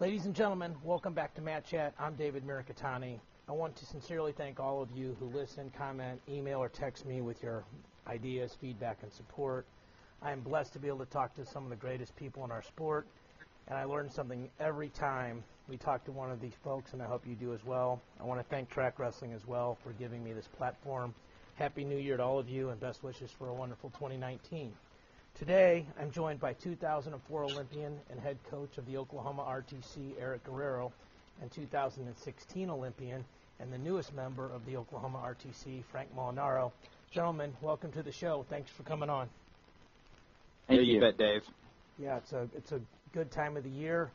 Ladies and gentlemen, welcome back to Mat Chat. I'm David Mirikitani. I want to sincerely thank all of you who listen, comment, email, or text me with your ideas, feedback, and support. I am blessed to be able to talk to some of the greatest people in our sport, and I learn something every time we talk to one of these folks, and I hope you do as well. I want to thank Track Wrestling as well for giving me this platform. Happy New Year to all of you, and best wishes for a wonderful 2019. Today, I'm joined by 2004 Olympian and head coach of the Oklahoma RTC, Eric Guerrero, and 2016 Olympian and the newest member of the Oklahoma RTC, Frank Molinaro. Gentlemen, welcome to the show. Thanks for coming on. Thank you. bet, Dave. Yeah, it's a it's a good time of the year,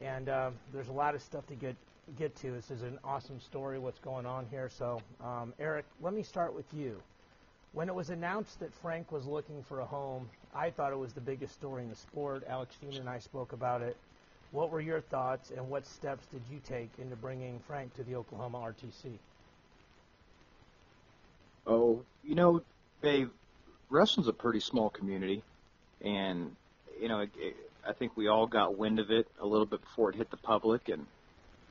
and uh, there's a lot of stuff to get get to. This is an awesome story. What's going on here? So, um, Eric, let me start with you. When it was announced that Frank was looking for a home, I thought it was the biggest story in the sport. Alex Steen and I spoke about it. What were your thoughts, and what steps did you take into bringing Frank to the Oklahoma RTC? Oh, you know, Dave, wrestling's a pretty small community, and you know, it, it, I think we all got wind of it a little bit before it hit the public, and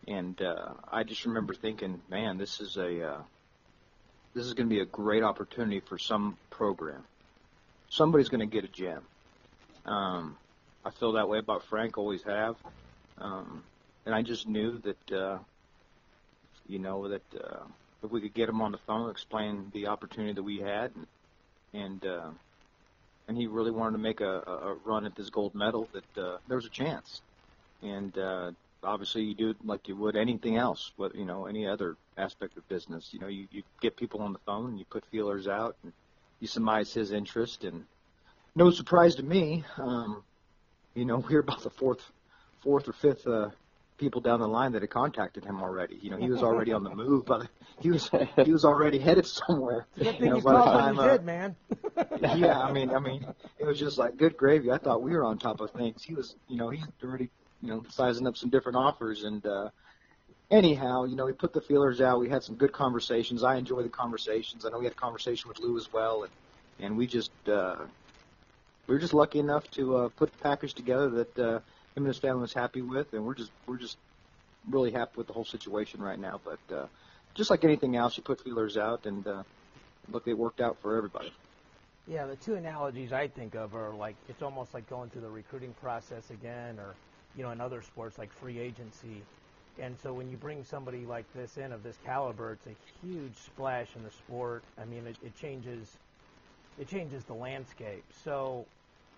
and uh, I just remember thinking, man, this is a uh, this is going to be a great opportunity for some program. Somebody's going to get a gem. Um, I feel that way about Frank, always have. Um, and I just knew that, uh, you know, that uh, if we could get him on the phone, explain the opportunity that we had, and and, uh, and he really wanted to make a, a run at this gold medal, that uh, there was a chance. And uh, obviously you do like you would anything else, what you know, any other aspect of business. You know, you, you get people on the phone, and you put feelers out, and you surmise his interest, and no surprise to me, um, you know, we're about the fourth, fourth or fifth uh, people down the line that had contacted him already. You know, he was already on the move, but he was he was already headed somewhere. Good you know, by the time uh, did, man. yeah, I mean, I mean, it was just like good gravy. I thought we were on top of things. He was, you know, he's already you know, sizing up some different offers. And uh, anyhow, you know, we put the feelers out. We had some good conversations. I enjoy the conversations. I know we had a conversation with Lou as well, and and we just uh, we were just lucky enough to uh, put the package together that uh, him and his family was happy with, and we're just we're just really happy with the whole situation right now. But uh, just like anything else, you put feelers out, and uh, look, it worked out for everybody. Yeah, the two analogies I think of are like it's almost like going through the recruiting process again, or you know, in other sports like free agency. And so when you bring somebody like this in of this caliber, it's a huge splash in the sport. I mean, it, it changes it changes the landscape. So,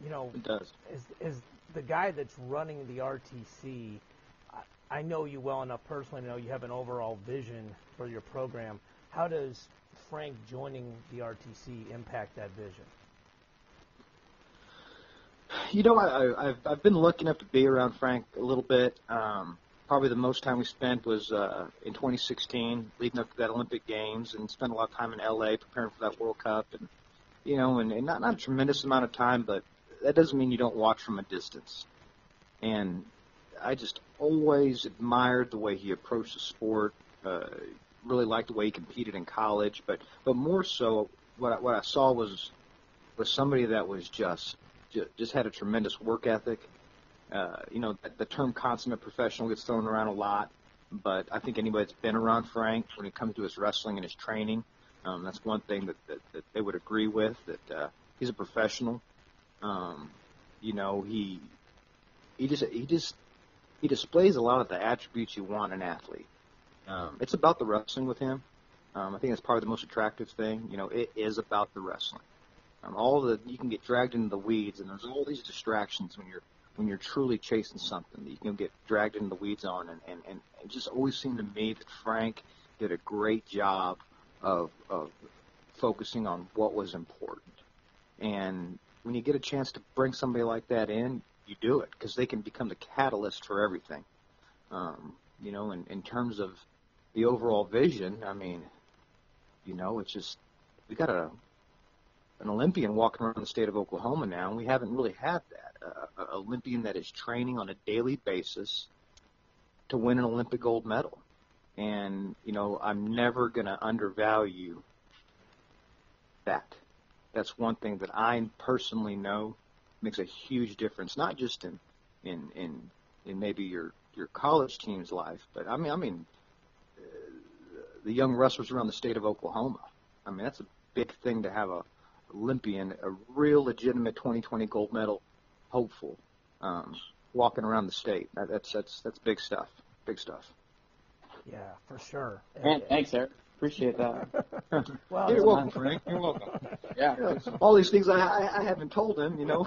you know, it does. As, as the guy that's running the RTC, I, I know you well enough personally to know you have an overall vision for your program. How does Frank joining the RTC impact that vision? You know, I, I've I've been lucky enough to be around Frank a little bit. Um, probably the most time we spent was uh, in 2016, leading up to that Olympic Games, and spent a lot of time in LA preparing for that World Cup, and you know, and, and not not a tremendous amount of time, but that doesn't mean you don't watch from a distance. And I just always admired the way he approached the sport. Uh, really liked the way he competed in college, but but more so, what I, what I saw was was somebody that was just just had a tremendous work ethic. Uh, you know, the term consummate professional gets thrown around a lot, but I think anybody that's been around Frank when it comes to his wrestling and his training, um, that's one thing that, that, that they would agree with. That uh, he's a professional. Um, you know, he he just he just he displays a lot of the attributes you want an athlete. Um, it's about the wrestling with him. Um, I think that's probably the most attractive thing. You know, it is about the wrestling. Um, all the you can get dragged into the weeds, and there's all these distractions when you're when you're truly chasing something that you can get dragged into the weeds on. And, and, and it just always seemed to me that Frank did a great job of, of focusing on what was important. And when you get a chance to bring somebody like that in, you do it because they can become the catalyst for everything. Um, you know, in, in terms of the overall vision, I mean, you know, it's just we got to an Olympian walking around the state of Oklahoma now, and we haven't really had that. Uh, an Olympian that is training on a daily basis to win an Olympic gold medal. And, you know, I'm never going to undervalue that. That's one thing that I personally know makes a huge difference, not just in, in, in, in maybe your, your college team's life, but I mean, I mean, uh, the young wrestlers around the state of Oklahoma. I mean, that's a big thing to have a Olympian, a real legitimate 2020 gold medal hopeful, um, walking around the state. That, that's that's that's big stuff. Big stuff. Yeah, for sure. Man, thanks, Eric. Appreciate that. well, You're it's- welcome, Frank. You're welcome. Yeah. All these things I, I, I haven't told him, you know,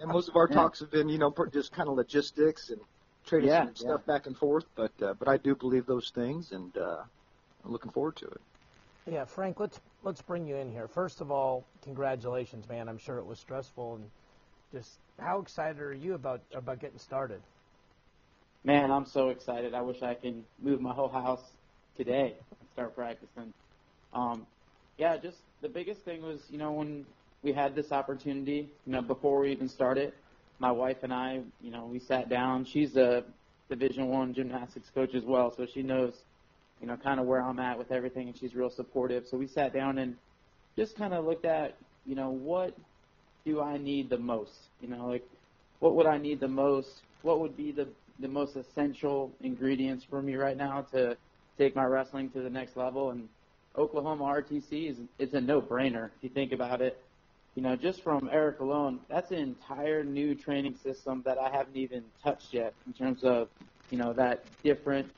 and most of our Yeah. talks have been, you know, just kind of logistics and trading Yeah, some yeah. stuff back and forth. But uh, but I do believe those things, and uh, I'm looking forward to it. Yeah, Frank, let's let's bring you in here. First of all, congratulations, man. I'm sure it was stressful and just how excited are you about about getting started? Man, I'm so excited. I wish I could move my whole house today and start practicing. Um, yeah, just the biggest thing was, you know, when we had this opportunity, you know, before we even started, my wife and I, you know, we sat down. She's a Division One gymnastics coach as well, so she knows, you know, kind of where I'm at with everything, and she's real supportive. So we sat down and just kind of looked at, you know, what do I need the most? You know, like what would I need the most? What would be the the most essential ingredients for me right now to take my wrestling to the next level? And Oklahoma RTC is it's a no-brainer if you think about it. You know, just from Eric alone, that's an entire new training system that I haven't even touched yet in terms of, you know, that different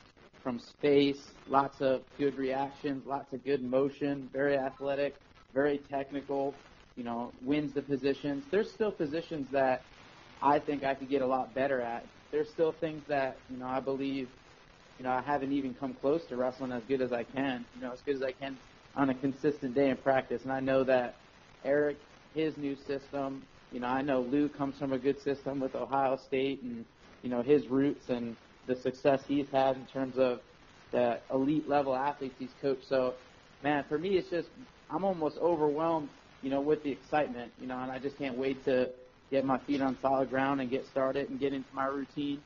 from space, lots of good reactions, lots of good motion, very athletic, very technical, you know, wins the positions. There's still positions that I think I could get a lot better at. There's still things that, you know, I believe, you know, I haven't even come close to wrestling as good as I can, you know, as good as I can on a consistent day in practice. And I know that Eric, his new system, you know, I know Lou comes from a good system with Ohio State and, you know, his roots and the success he's had in terms of the elite level athletes he's coached. So, man, for me, it's just, I'm almost overwhelmed, you know, with the excitement, you know, and I just can't wait to get my feet on solid ground and get started and get into my routine,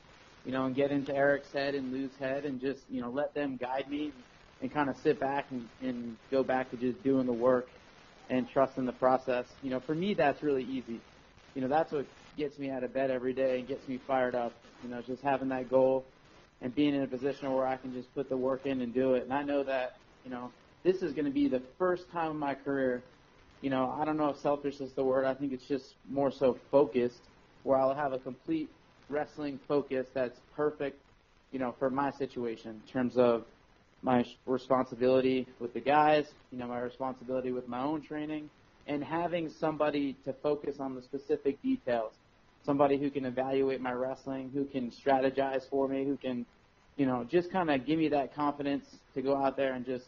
you know, and get into Eric's head and Lou's head and just, you know, let them guide me and kind of sit back and, and go back to just doing the work and trusting the process. You know, for me, that's really easy. You know, that's what gets me out of bed every day and gets me fired up. You know, just having that goal and being in a position where I can just put the work in and do it. And I know that, you know, this is going to be the first time in my career, you know, I don't know if selfish is the word. I think it's just more so focused, where I'll have a complete wrestling focus that's perfect, you know, for my situation in terms of my responsibility with the guys, you know, my responsibility with my own training, and having somebody to focus on the specific details. Somebody who can evaluate my wrestling, who can strategize for me, who can, you know, just kind of give me that confidence to go out there and just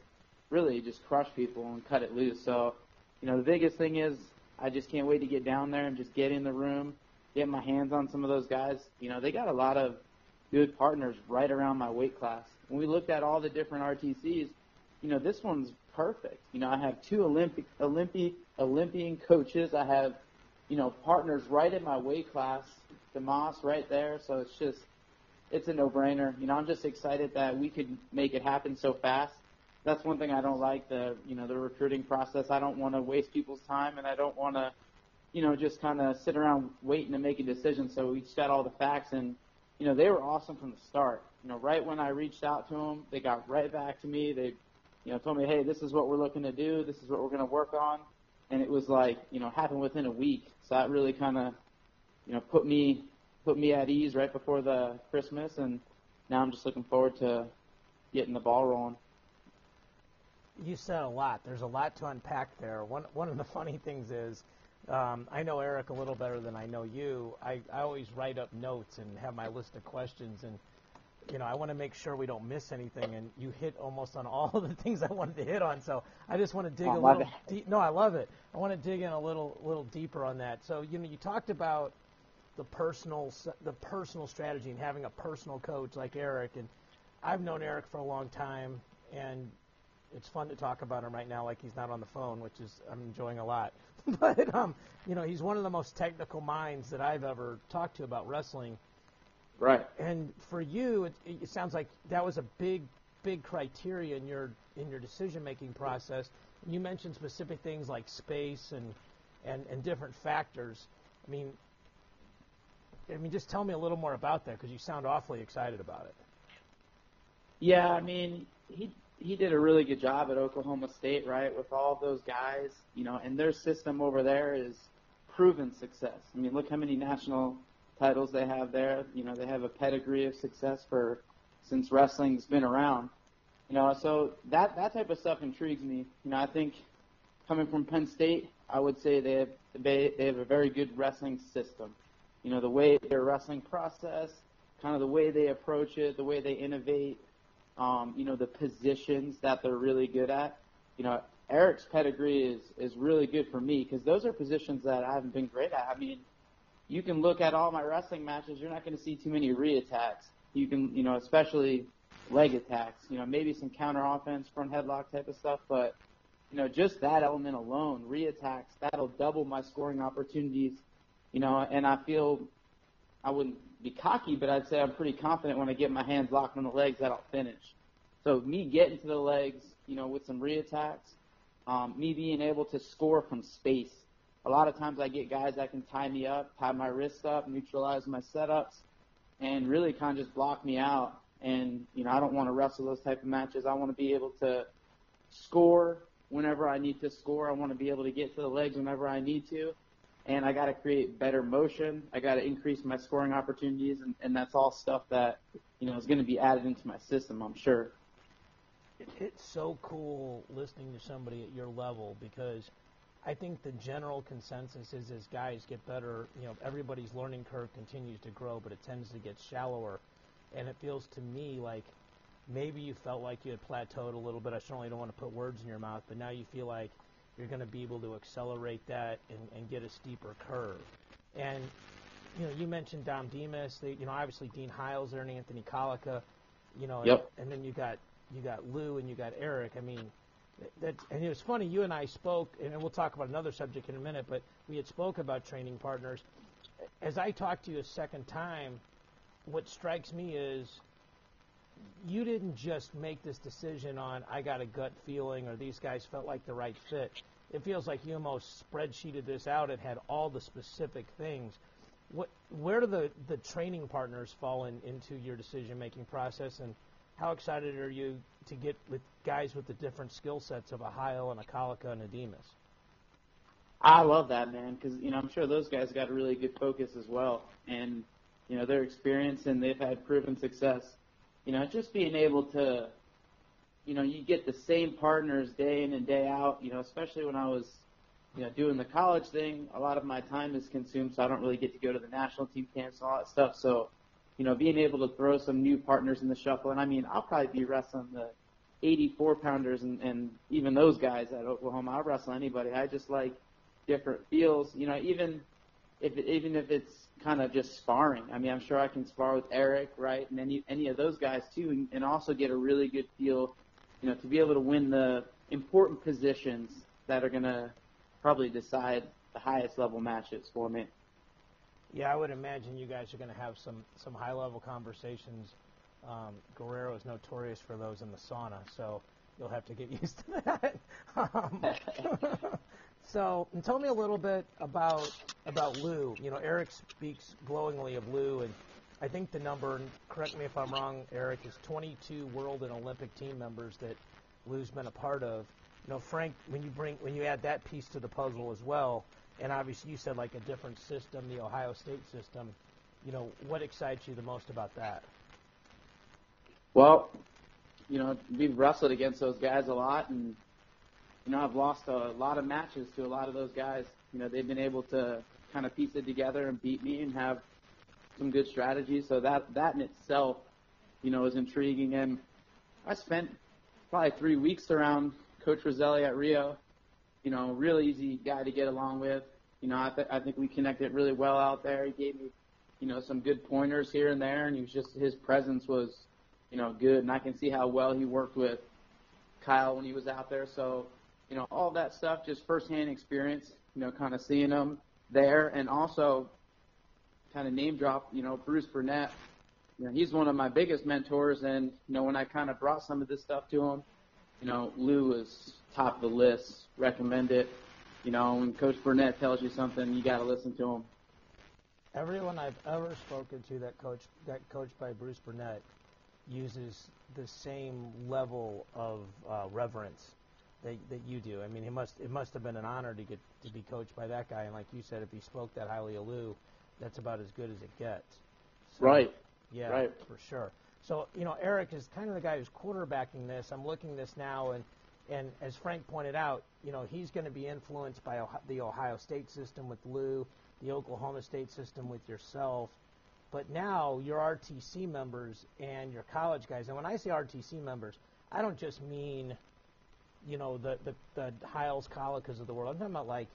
really just crush people and cut it loose. So, you know, the biggest thing is I just can't wait to get down there and just get in the room, get my hands on some of those guys. You know, they got a lot of good partners right around my weight class. When we looked at all the different RTCs, you know, this one's perfect. You know, I have two Olympic, Olympic, Olympian coaches. I have, you know, partners right in my weight class. Demas right there. So it's just, it's a no-brainer. You know, I'm just excited that we could make it happen so fast. That's one thing I don't like the, you know, the recruiting process. I don't want to waste people's time, and I don't want to, you know, just kind of sit around waiting to make a decision. So we just got all the facts, and you know, they were awesome from the start. You know, right when I reached out to them, they got right back to me. They, you know, told me, hey, this is what we're looking to do. This is what we're going to work on. And it was like, you know, happened within a week. So that really kind of, you know, put me put me at ease right before the Christmas. And now I'm just looking forward to getting the ball rolling. You said a lot. There's a lot to unpack there. One one of the funny things is, um, I know Eric a little better than I know you. I, I always write up notes and have my list of questions, and you know I want to make sure we don't miss anything. And you hit almost on all of the things I wanted to hit on. So I just want to dig Oh, a little. Deep, no, I love it. I want to dig in a little little deeper on that. So you know you talked about the personal the personal strategy and having a personal coach like Eric and I've known Eric for a long time and it's fun to talk about him right now like he's not on the phone which is I'm enjoying a lot but um you know he's one of the most technical minds that I've ever talked to about wrestling Right. and for you it, it sounds like that was a big big criteria in your in your decision making process you mentioned specific things like space and and and different factors I mean I mean, just tell me a little more about that because you sound awfully excited about it. Yeah, I mean, he he did a really good job at Oklahoma State, right, with all those guys, you know, and their system over there is proven success. I mean, look how many national titles they have there. You know, they have a pedigree of success for since wrestling's been around. You know, so that that type of stuff intrigues me. You know, I think coming from Penn State, I would say they have they, they have a very good wrestling system. You know, the way their wrestling process, kind of the way they approach it, the way they innovate, um, you know, the positions that they're really good at. You know, Eric's pedigree is is really good for me because those are positions that I haven't been great at. I mean, you can look at all my wrestling matches, you're not going to see too many re-attacks. You can, you know, especially leg attacks, you know, maybe some counter offense, front headlock type of stuff, but you know, just that element alone, re-attacks, that'll double my scoring opportunities, you know, and I feel I wouldn't be cocky, but I'd say I'm pretty confident when I get my hands locked on the legs that I'll finish. So me getting to the legs, you know, with some re-attacks, um, me being able to score from space. A lot of times I get guys that can tie me up, tie my wrists up, neutralize my setups, and really kind of just block me out. And, you know, I don't want to wrestle those type of matches. I want to be able to score whenever I need to score. I want to be able to get to the legs whenever I need to. And I got to create better motion. I got to increase my scoring opportunities. And, and that's all stuff that, you know, is going to be added into my system, I'm sure. It's so cool listening to somebody at your level because I think the general consensus is as guys get better, you know, everybody's learning curve continues to grow, but it tends to get shallower. And it feels to me like – maybe you felt like you had plateaued a little bit. I certainly don't want to put words in your mouth, but now you feel like you're going to be able to accelerate that and, and get a steeper curve. And you know, you mentioned Dom Demas. They, you know, obviously Dean Heil's there and Anthony Collica. You know, yep. and, and then you got you got Lou and you got Eric. I mean, that and it was funny. You and I spoke, and we'll talk about another subject in a minute. But we had spoke about training partners. As I talked to you a second time, what strikes me is you didn't just make this decision on I got a gut feeling or these guys felt like the right fit. It feels like you almost spreadsheeted this out and had all the specific things. What, where do the, the training partners fall in, into your decision making process, and how excited are you to get with guys with the different skill sets of a Heil and a and a Demas? I love that man because you know I'm sure those guys got a really good focus as well, and you know their experience and they've had proven success you know, just being able to, you know, you get the same partners day in and day out, you know, especially when I was, you know, doing the college thing, a lot of my time is consumed, so I don't really get to go to the national team camps and all that stuff. So, you know, being able to throw some new partners in the shuffle, and I mean, I'll probably be wrestling the 84 pounders and, and even those guys at Oklahoma. I'll wrestle anybody. I just like different feels, you know, even if even if it's kind of just sparring. I mean, I'm sure I can spar with Eric, right, and any any of those guys too, and, and also get a really good feel, you know, to be able to win the important positions that are to probably decide the highest level matches for me. Yeah, I would imagine you guys are going to have some some high level conversations. Um, Guerrero is notorious for those in the sauna, so you'll have to get used to that. um, so, tell me a little bit about about Lou. You know, Eric speaks glowingly of Lou, and I think the number, correct me if I'm wrong, Eric, is 22 world and Olympic team members that Lou's been a part of. You know, Frank, when you bring when you add that piece to the puzzle as well, and obviously you said like a different system, the Ohio State system. You know, what excites you the most about that? Well, you know, we've wrestled against those guys a lot, and you know, I've lost a lot of matches to a lot of those guys. You know, they've been able to kind of piece it together and beat me and have some good strategies. So that that in itself, you know, is intriguing. And I spent probably three weeks around Coach Rosselli at Rio. You know, real easy guy to get along with. You know, I, th- I think we connected really well out there. He gave me, you know, some good pointers here and there, and he was just his presence was, you know, good. And I can see how well he worked with Kyle when he was out there. So you know, all that stuff, just firsthand experience, you know, kind of seeing them there, and also kind of name drop, you know, Bruce Burnett. You know, he's one of my biggest mentors, and you know, when I kind of brought some of this stuff to him, you know, Lou was top of the list, recommend it. You know, when Coach Burnett tells you something, you got to listen to him. everyone I've ever spoken to that coach that coached by Bruce Burnett uses the same level of uh, reverence that, that you do. I mean, it must it must have been an honor to get to be coached by that guy. And like you said, if he spoke that highly of Lou, that's about as good as it gets. So, right. Yeah. Right. For sure. So you know, Eric is kind of the guy who's quarterbacking this. I'm looking this now, and and as Frank pointed out, you know, he's going to be influenced by the Ohio State system with Lou, the Oklahoma State system with yourself. But now your RTC members and your college guys, and when I say RTC members, I don't just mean, you know, the the, the Heils Collicas of the world. I'm talking about like,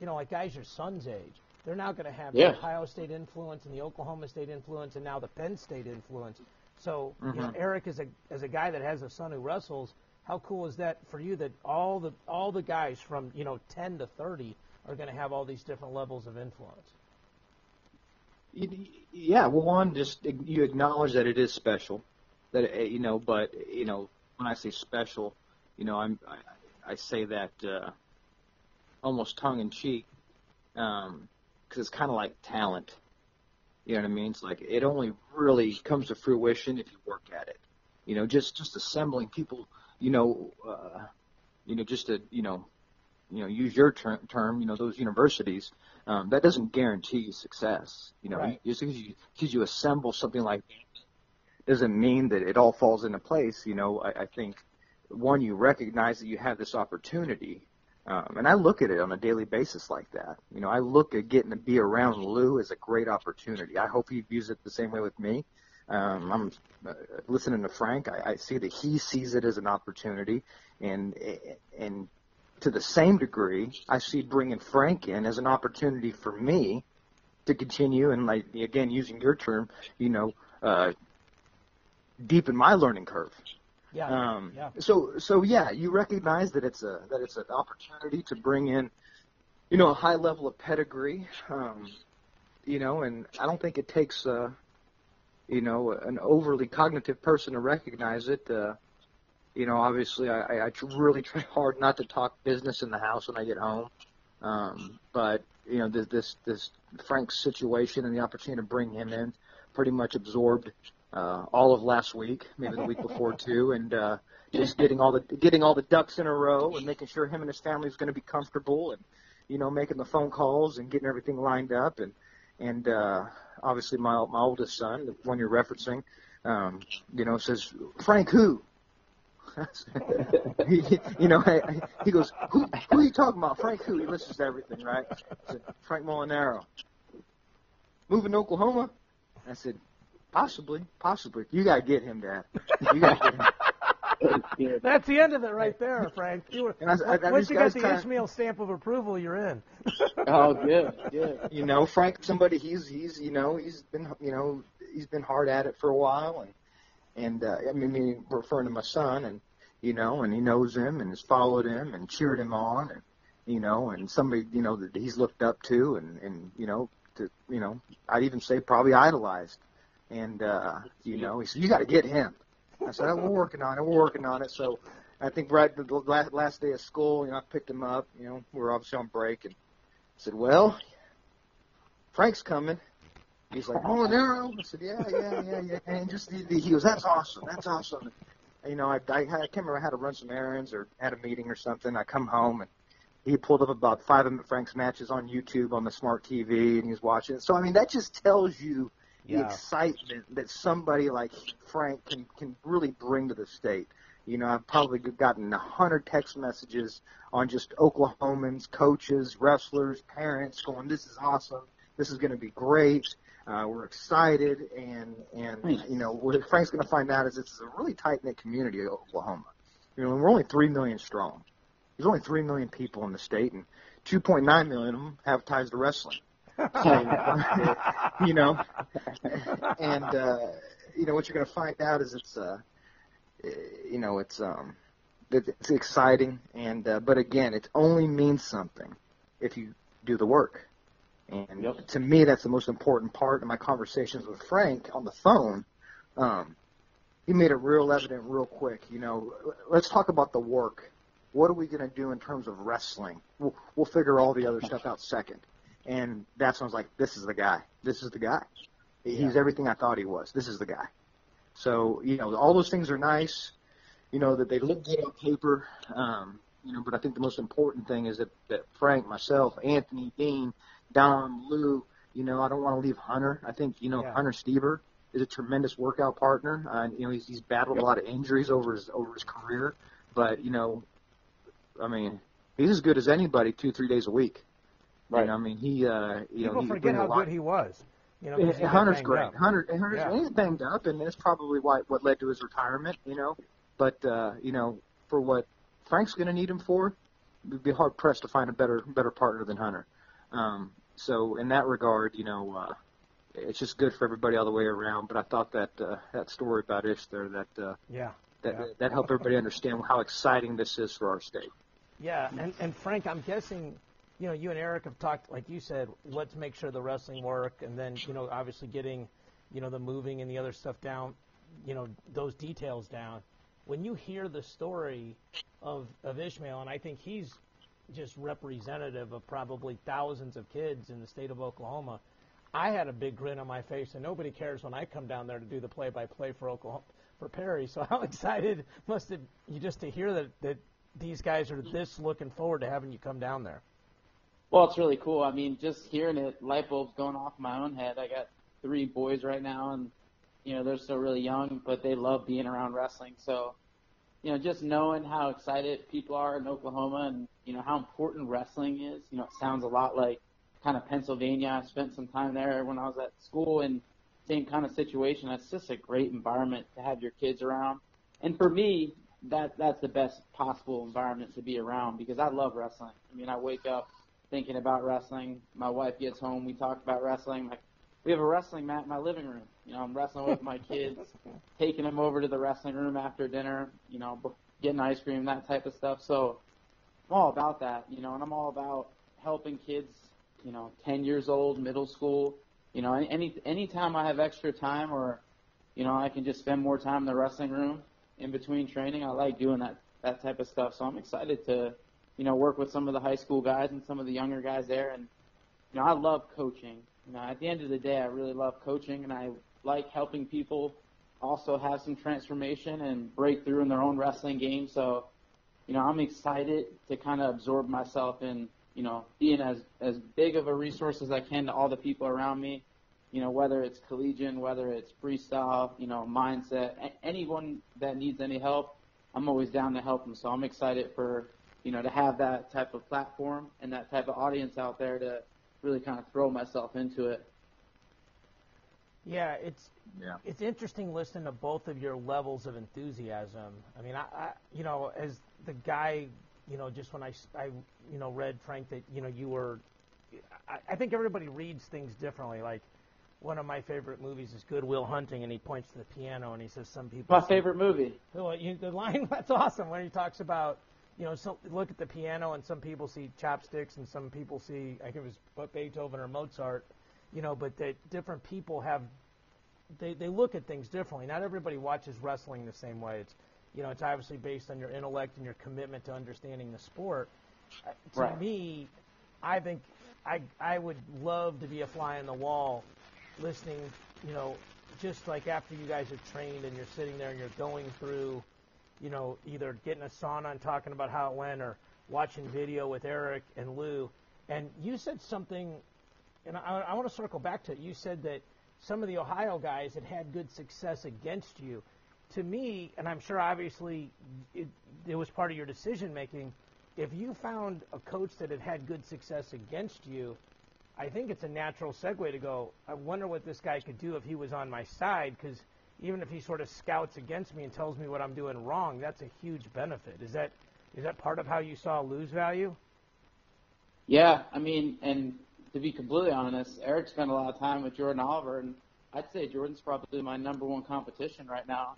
you know, like guys your son's age. They're now going to have yeah. the Ohio State influence and the Oklahoma State influence, and now the Penn State influence. So, mm-hmm. you know, Eric is a as a guy that has a son who wrestles how cool is that for you that all the all the guys from you know 10 to 30 are going to have all these different levels of influence? Yeah, well, one, just you acknowledge that it is special, that eh, you know, but you know, when I say special, you know, I'm I, I say that uh, almost tongue in cheek, because um, it's kind of like talent. You know what I mean? It's like it only really comes to fruition if you work at it. You know, just just assembling people you know, uh, you know, just to, you know, you know, use your ter- term, you know, those universities, um, that doesn't guarantee success. You know, right. just because you, because you assemble something like that doesn't mean that it all falls into place. You know, I, I think one, you recognize that you have this opportunity. Um, and I look at it on a daily basis like that. You know, I look at getting to be around Lou as a great opportunity. I hope he views it the same way with me. Listening to Frank. I, I see that he sees it as an opportunity, and and to the same degree, I see bringing Frank in as an opportunity for me to continue and like again using your term, you know, uh, deepen my learning curve. Yeah. Um, yeah. So so yeah, you recognize that it's a that it's an opportunity to bring in, you know, a high level of pedigree. Um, you know, and I don't think it takes uh, you know, an overly cognitive person to recognize it. Uh, you know, obviously, I, I really try hard not to talk business in the house when I get home. Um, but you know, this this this Frank's situation and the opportunity to bring him in pretty much absorbed uh, all of last week, maybe the week before too, and uh, just getting all the getting all the ducks in a row and making sure him and his family is going to be comfortable and you know making the phone calls and getting everything lined up and and uh, obviously my my oldest son, the one you're referencing, um, you know, says Frank who. he, you know, I, I, he goes, who, who are you talking about? Frank who? He listens to everything, right? I said, Frank Molinaro. Moving to Oklahoma? I said, possibly, possibly. You got to get him, Dad. You got to get him. That's the end of it right there, Frank. You were, I, I, once you got the kinda, Ishmael stamp of approval, you're in. oh, good, good. You know, Frank, somebody he's he's you know he's been you know he's been hard at it for a while, and and uh, I mean referring to my son, and you know, and he knows him and has followed him and cheered him on, and you know, and somebody you know that he's looked up to, and and you know, to you know, I'd even say probably idolized, and uh, you know, he said you got to get him I said, oh, we're working on it. We're working on it. So I think right the last, last day of school, you know, I picked him up. You know, we were obviously on break, and I said, well, Frank's coming. He's like, oh, Nero. I said, yeah, yeah, yeah, yeah. And just he, he goes, that's awesome. That's awesome. And, you know, I, I, I can't remember how to run some errands or had a meeting or something. I come home and he pulled up about five of Frank's matches on YouTube on the smart TV and he was watching it. So I mean, that just tells you the excitement that somebody like Frank can can really bring to the state. You know, I've probably gotten a hundred text messages on just Oklahomans, coaches, wrestlers, parents going, "This is awesome. This is going to be great. Uh, we're excited." And and you know, what Frank's going to find out is it's a really tight knit community of Oklahoma. You know, we're only three million strong. There's only three million people in the state, and 2.9 million of them have ties to wrestling. you know, and uh, you know what you're going to find out is it's uh, you know it's um, it's exciting, and uh, but again, it only means something if you do the work. And yep. to me, that's the most important part of my conversations with Frank on the phone. Um, he made it real evident real quick. You know, let's talk about the work. What are we going to do in terms of wrestling? We'll, we'll figure all the other stuff out second and that's when I was like, this is the guy. This is the guy. He's Yeah. everything I thought he was. This is the guy. So you know, all those things are nice. You know that they look good on paper. Um, you know, but I think the most important thing is that, that Frank, myself, Anthony, Dean, Dom, Lou. You know, I don't want to leave Hunter. I think you know Yeah. Hunter Stieber is a tremendous workout partner. Uh, you know, he's, he's battled a lot of injuries over his over his career, but you know, I mean, he's as good as anybody two three days a week. Right. You know, I mean, he uh, you People know he forget brings a how lot- good he was. You know, 'cause he Hunter's great. up. Hunter, Hunter's Yeah. he's banged up, and that's probably why what led to his retirement. You know, but uh, you know, for what Frank's going to need him for, we'd be hard pressed to find a better better partner than Hunter. Um, so in that regard, you know, uh, it's just good for everybody all the way around. But I thought that uh, that story about Ish there that uh, Yeah. that Yeah. that helped everybody understand how exciting this is for our state. Yeah, and, and Frank, I'm guessing, you know, you and Eric have talked, like you said, let's make sure the wrestling work, and then, you know, obviously getting, you know, the moving and the other stuff down, you know, those details down. When you hear the story of, of Ishmael, and I think he's just representative of probably thousands of kids in the state of Oklahoma, I had a big grin on my face, and nobody cares when I come down there to do the play-by-play for Oklahoma for Perry. So how excited must it you just to hear that that these guys are this looking forward to having you come down there? Well, it's really cool. I mean, just hearing it, light bulbs going off in my own head. I got three boys right now, and you know they're still really young, but they love being around wrestling. So, you know, just knowing how excited people are in Oklahoma, and you know how important wrestling is. You know, it sounds a lot like kind of Pennsylvania. I spent some time there when I was at school, and same kind of situation. It's just a great environment to have your kids around. And for me, that that's the best possible environment to be around because I love wrestling. I mean, I wake up thinking about wrestling. My wife gets home, we talk about wrestling. Like we have a wrestling mat in my living room. You know, I'm wrestling with my kids, taking them over to the wrestling room after dinner. You know, getting ice cream, that type of stuff. So I'm all about that. You know, and I'm all about helping kids. You know, 10 years old, middle school. You know, any any time I have extra time or, you know, I can just spend more time in the wrestling room in between training. I like doing that that type of stuff. So I'm excited to, you know, work with some of the high school guys and some of the younger guys there. And you know, I love coaching. You know, at the end of the day, I really love coaching, and I like helping people also have some transformation and break through in their own wrestling game. So, you know, I'm excited to kind of absorb myself in, you know, being as as big of a resource as I can to all the people around me. You know, whether it's collegiate, whether it's freestyle, you know, mindset, anyone that needs any help, I'm always down to help them. So I'm excited for, you know, to have that type of platform and that type of audience out there to really kind of throw myself into it. Yeah, it's Yeah. it's interesting listening to both of your levels of enthusiasm. I mean, I, I you know, as the guy, you know, just when I, I you know, read Frank that you know you were, I, I think everybody reads things differently. Like one of my favorite movies is Good Will Hunting, and he points to the piano and he says some people. My see- favorite movie. Well, you, the line that's awesome when he talks about you know some look at the piano and some people see chopsticks and some people see I think it was Beethoven or Mozart, you know, but that different people have they they look at things differently. Not everybody watches wrestling the same way. It's you know it's obviously based on your intellect and your commitment to understanding the sport. Uh, to Right. me, I think I I would love to be a fly on the wall, listening. You know, just like after you guys are trained and you're sitting there and you're going through, you know, either getting a sauna and talking about how it went or watching video with Eric and Lou. And you said something, and I, I want to circle back to it. You said that some of the Ohio guys had had good success against you. To me, and I'm sure obviously it, it was part of your decision making, if you found a coach that had had good success against you, I think it's a natural segue to go, I wonder what this guy could do if he was on my side, because even if he sort of scouts against me and tells me what I'm doing wrong, that's a huge benefit. Is that is that part of how you saw Lou's value? Yeah, I mean, and to be completely honest, Eric spent a lot of time with Jordan Oliver, and I'd say Jordan's probably my number one competition right now.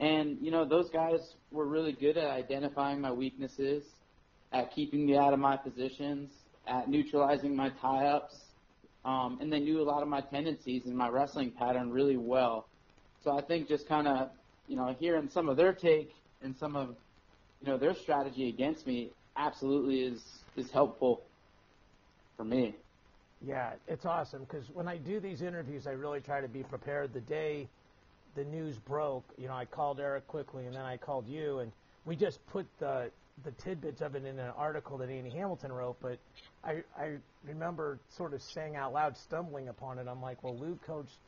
And you know, those guys were really good at identifying my weaknesses, at keeping me out of my positions, at neutralizing my tie-ups, um, and they knew a lot of my tendencies and my wrestling pattern really well. So I think just kind of, you know, hearing some of their take and some of, you know, their strategy against me absolutely is is helpful for me. Yeah, it's awesome because when I do these interviews, I really try to be prepared. The day the news broke, you know, I called Eric quickly, and then I called you, and we just put the the tidbits of it in an article that Andy Hamilton wrote. But I I remember sort of saying out loud, stumbling upon it. I'm like, well, Lou coached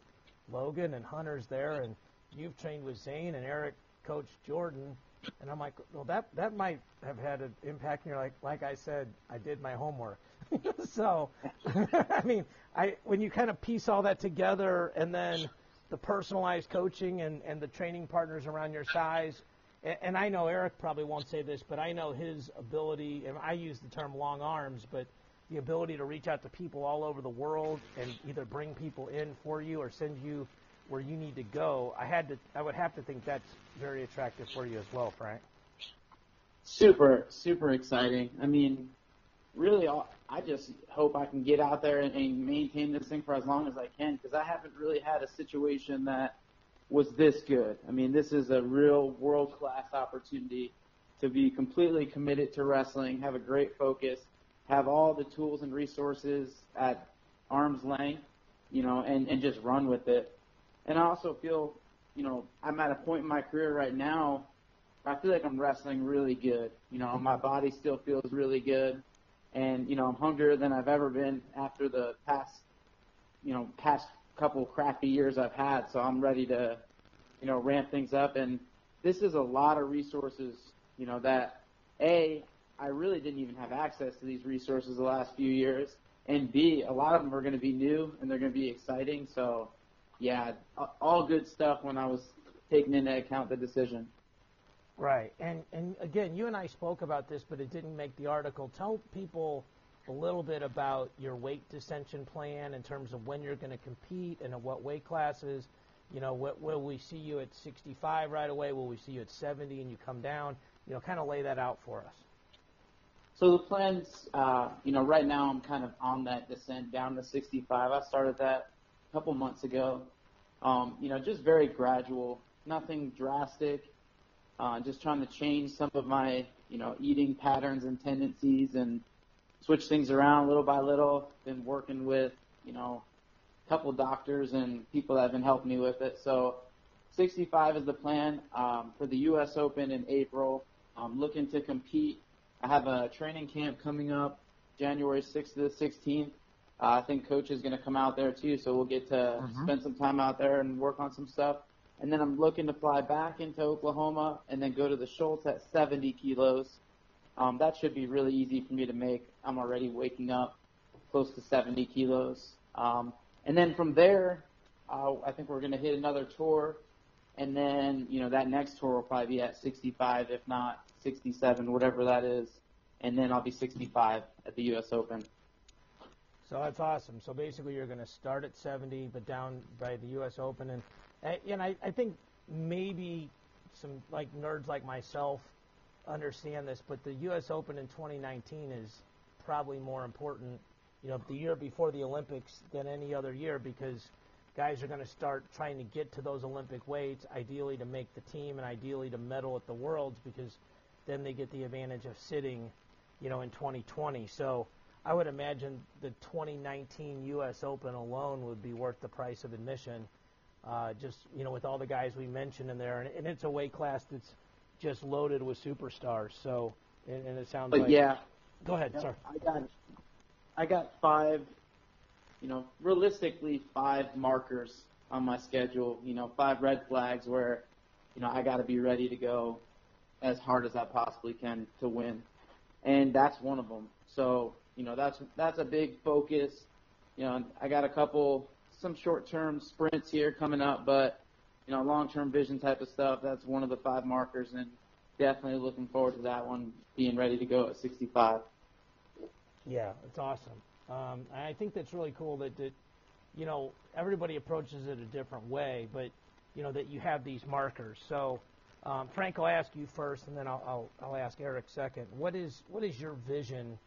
Logan, and Hunter's there, and you've trained with Zain, and Eric coached Jordan. And I'm like, well, that that might have had an impact. And you're like, like I said, I did my homework. so, I mean, I when you kind of piece all that together, and then the personalized coaching and and the training partners around your size, and, and I know Eric probably won't say this, but I know his ability, and I use the term long arms, but the ability to reach out to people all over the world and either bring people in for you or send you where you need to go. I had to, I would have to think that's very attractive for you as well, Frank. Super, super exciting. I mean, really, all, I just hope I can get out there and, and maintain this thing for as long as I can because I haven't really had a situation that was this good. I mean, this is a real world class opportunity to be completely committed to wrestling, have a great focus, have all the tools and resources at arm's length, you know, and, and just run with it. And I also feel, you know, I'm at a point in my career right now I feel like I'm wrestling really good. You know, my body still feels really good. And, you know, I'm hungrier than I've ever been after the past, you know, past couple crappy years I've had. So I'm ready to, you know, ramp things up. And this is a lot of resources, you know, that A, I really didn't even have access to these resources the last few years. And B, a lot of them are going to be new and they're going to be exciting. So, yeah, all good stuff when I was taking into account the decision. Right, and and again, you and I spoke about this, but it didn't make the article. Tell people a little bit about your weight dissension plan in terms of when you're going to compete and at what weight classes. You know, what, will we see you at 65 right away? Will we see you at 70 and you come down? You know, kind of lay that out for us. So the plans, uh, you know, right now I'm kind of on that descent down to 65. I started that a couple months ago. Um, you know, just very gradual, nothing drastic. Uh, just trying to change some of my, you know, eating patterns and tendencies and switch things around little by little. Been working with, you know, a couple doctors and people that have been helping me with it. So 65 is the plan um, for the U.S. Open in April. I'm looking to compete. I have a training camp coming up January 6th to the 16th. Uh, I think coach is going to come out there too, so we'll get to mm-hmm. spend some time out there and work on some stuff and then I'm looking to fly back into Oklahoma and then go to the Schultz at 70 kilos. Um, that should be really easy for me to make. I'm already waking up close to 70 kilos. Um, and then from there, uh, I think we're going to hit another tour. And then, you know, that next tour will probably be at 65, if not 67, whatever that is. And then I'll be 65 at the U.S. Open. So that's awesome. So basically, you're going to start at 70, but down by the U.S. Open, and eh, and I, I think maybe some like nerds like myself understand this, but the U.S. Open in 2019 is probably more important, you know, the year before the Olympics than any other year because guys are going to start trying to get to those Olympic weights, ideally to make the team and ideally to medal at the Worlds because then they get the advantage of sitting, you know, in 2020. So I would imagine the 2019 U.S. Open alone would be worth the price of admission uh, just you know with all the guys we mentioned in there, and, and it's a weight class that's just loaded with superstars. So, and, and it sounds but like yeah. Go ahead. Sorry. I got I got five, you know, realistically five markers on my schedule. You know, five red flags where, you know, I got to be ready to go as hard as I possibly can to win, and that's one of them. So, you know, that's that's a big focus. You know, I got a couple some short-term sprints here coming up, but you know, long-term vision type of stuff. That's one of the five markers, and definitely looking forward to that one being ready to go at 65. Yeah, it's awesome. Um, I think that's really cool that, that you know everybody approaches it a different way, but you know that you have these markers. So, um, Frank, I'll ask you first, and then I'll, I'll, I'll ask Eric second. What is what is your vision?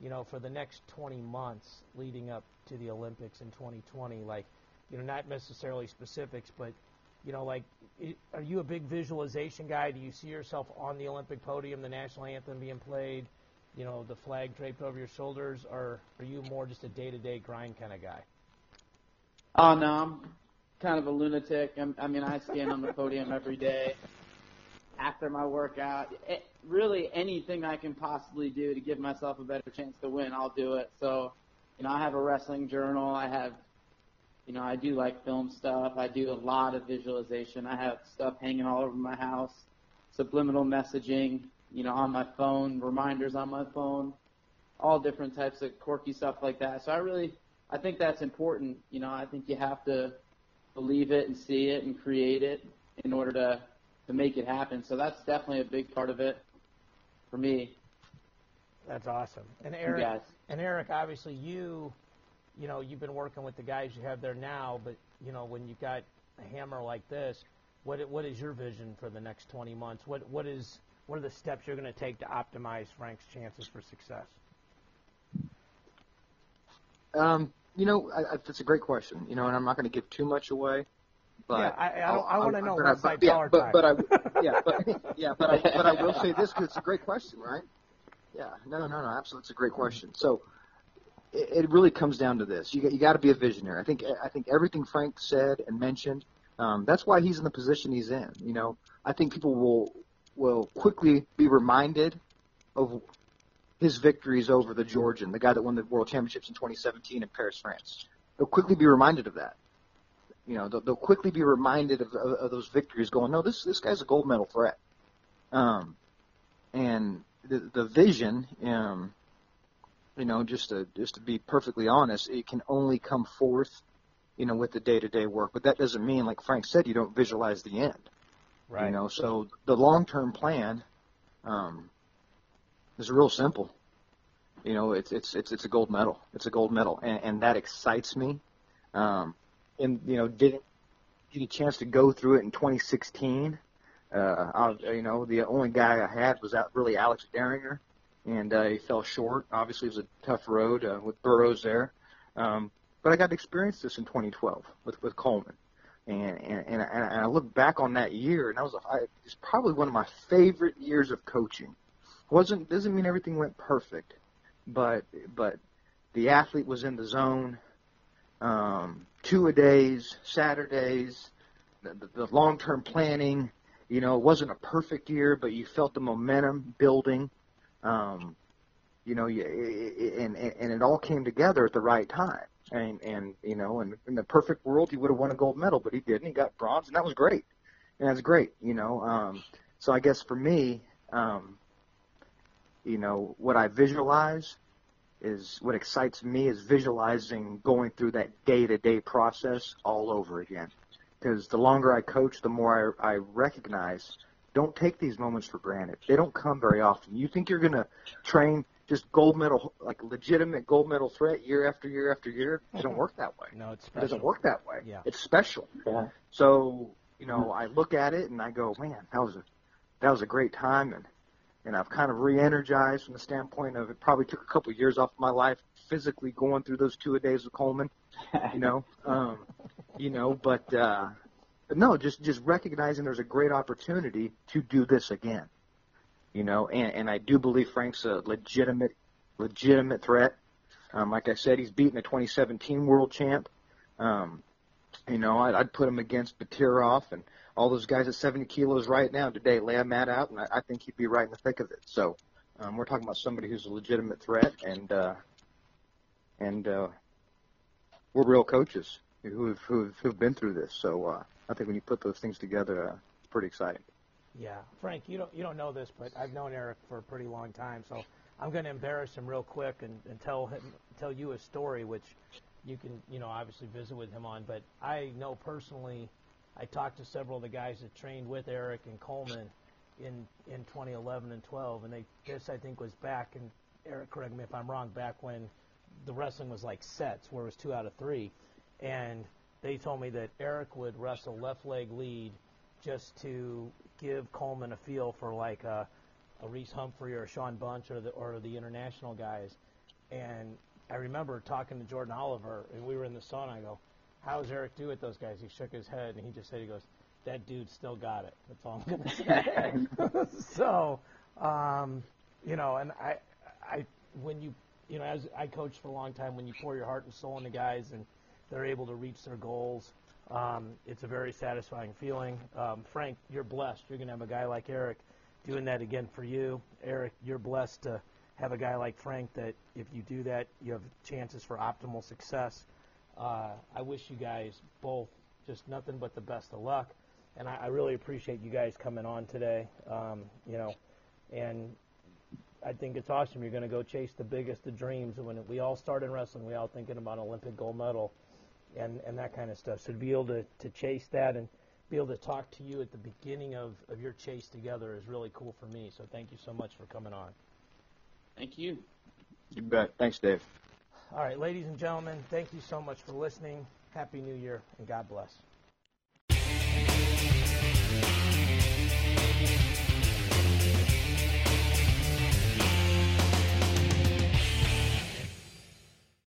you know, for the next 20 months leading up to the Olympics in 2020? Like, you know, not necessarily specifics, but, you know, like, are you a big visualization guy? Do you see yourself on the Olympic podium, the national anthem being played? You know, the flag draped over your shoulders, or are you more just a day-to-day grind kind of guy? Oh no, I'm kind of a lunatic. I'm, I mean, I stand on the podium every day after my workout. It, really, anything I can possibly do to give myself a better chance to win, I'll do it. So, you know, I have a wrestling journal. I have, you know, I do like film stuff. I do a lot of visualization. I have stuff hanging all over my house, subliminal messaging, you know, on my phone, reminders on my phone, all different types of quirky stuff like that. So I really, I think that's important. You know, I think you have to believe it and see it and create it in order to to make it happen. So that's definitely a big part of it for me. That's awesome. And Eric, and Eric, obviously you, you know, you've been working with the guys you have there now, but you know, when you've got a hammer like this, what what is your vision for the next 20 months? What what is what are the steps you're going to take to optimize Frank's chances for success? Um, you know, I, I, that's a great question. You know, and I'm not going to give too much away. But yeah, I, I, I want to know but, but, yeah, but, but, I, yeah, but yeah, but I, but I will say this because it's a great question, right? Yeah, no, no, no, absolutely, it's a great question. So it, it really comes down to this: you you got to be a visionary. I think I think everything Frank said and mentioned. Um, that's why he's in the position he's in. You know, I think people will will quickly be reminded of his victories over the Georgian, the guy that won the World Championships in 2017 in Paris, France. They'll quickly be reminded of that. You know, they'll, they'll quickly be reminded of, of, of those victories, going, "No, this this guy's a gold medal threat." Um, and the the vision, um, you know, just to just to be perfectly honest, it can only come forth, you know, with the day to day work. But that doesn't mean, like Frank said, you don't visualize the end. Right. You know, so the long term plan um, is real simple. You know, it's it's it's it's a gold medal. It's a gold medal, and, and that excites me. Um, and you know, didn't get a chance to go through it in 2016. Uh, I, you know, the only guy I had was out really Alex Dieringer, and uh, he fell short. Obviously, it was a tough road uh, with Burroughs there. Um, but I got to experience this in 2012 with with Coleman, and and and, and I look back on that year, and that was a, I, it's probably one of my favorite years of coaching. wasn't doesn't mean everything went perfect, but but the athlete was in the zone. Um, two a days, Saturdays, the, the, the long-term planning. You know, it wasn't a perfect year, but you felt the momentum building. Um, you know, you, and, and it all came together at the right time. And and you know, in, in the perfect world, he would have won a gold medal, but he didn't. He got bronze, and that was great. And that's great. You know, um, so I guess for me, um, you know, what I visualize is what excites me is visualizing going through that day-to-day process all over again. Because the longer I coach, the more I, I recognize don't take these moments for granted. They don't come very often. You think you're going to train just gold medal, like legitimate gold medal threat year after year after year. It doesn't work that way. No, it's special. It doesn't work that way. Yeah. It's special. Yeah. So, you know, I look at it and I go, man, that was a, that was a great time. And, and I've kind of re-energized from the standpoint of it probably took a couple of years off of my life physically going through those two a days with Coleman, you know, um, you know, but, uh, but no, just, just recognizing there's a great opportunity to do this again, you know, and, and I do believe Frank's a legitimate, legitimate threat. Um, like I said, he's beaten a 2017 world champ. Um, you know, I'd, I'd put him against Batirov and all those guys at 70 kilos right now today. Lay a mat out, and I, I think he'd be right in the thick of it. So um, we're talking about somebody who's a legitimate threat, and uh, and uh, we're real coaches who've, who've who've been through this. So uh, I think when you put those things together, uh, it's pretty exciting. Yeah, Frank, you don't you don't know this, but I've known Eric for a pretty long time, so I'm going to embarrass him real quick and, and tell him tell you a story, which you can you know obviously visit with him on. But I know personally I talked to several of the guys that trained with Eric and Coleman in in 2011 and 12, and they this I think was back and Eric, correct me if I'm wrong, back when the wrestling was like sets, where it was two out of three, and they told me that Eric would wrestle left leg lead just to give Coleman a feel for like a, a Reece Humphrey or a Shawn Bunch or the or the international guys, and I remember talking to Jordan Oliver, and we were in the sauna. I go, how's Eric do with those guys? He shook his head and he just said, he goes, that dude still got it. That's all I'm to say. so, um, you know, and I, I when you, you know, as I coached for a long time, when you pour your heart and soul into the guys and they're able to reach their goals, um, it's a very satisfying feeling. Um, Frank, you're blessed. You're going to have a guy like Eric doing that again for you. Eric, you're blessed to have a guy like Frank that if you do that, you have chances for optimal success. Uh, I wish you guys both just nothing but the best of luck. And I, I really appreciate you guys coming on today. Um, you know, and I think it's awesome. You're going to go chase the biggest of dreams. When we all start in wrestling, we all thinking about an Olympic gold medal and, and that kind of stuff. So to be able to, to chase that and be able to talk to you at the beginning of, of your chase together is really cool for me. So thank you so much for coming on. Thank you. You bet. Thanks, Dave. All right, ladies and gentlemen, thank you so much for listening. Happy New Year and God bless.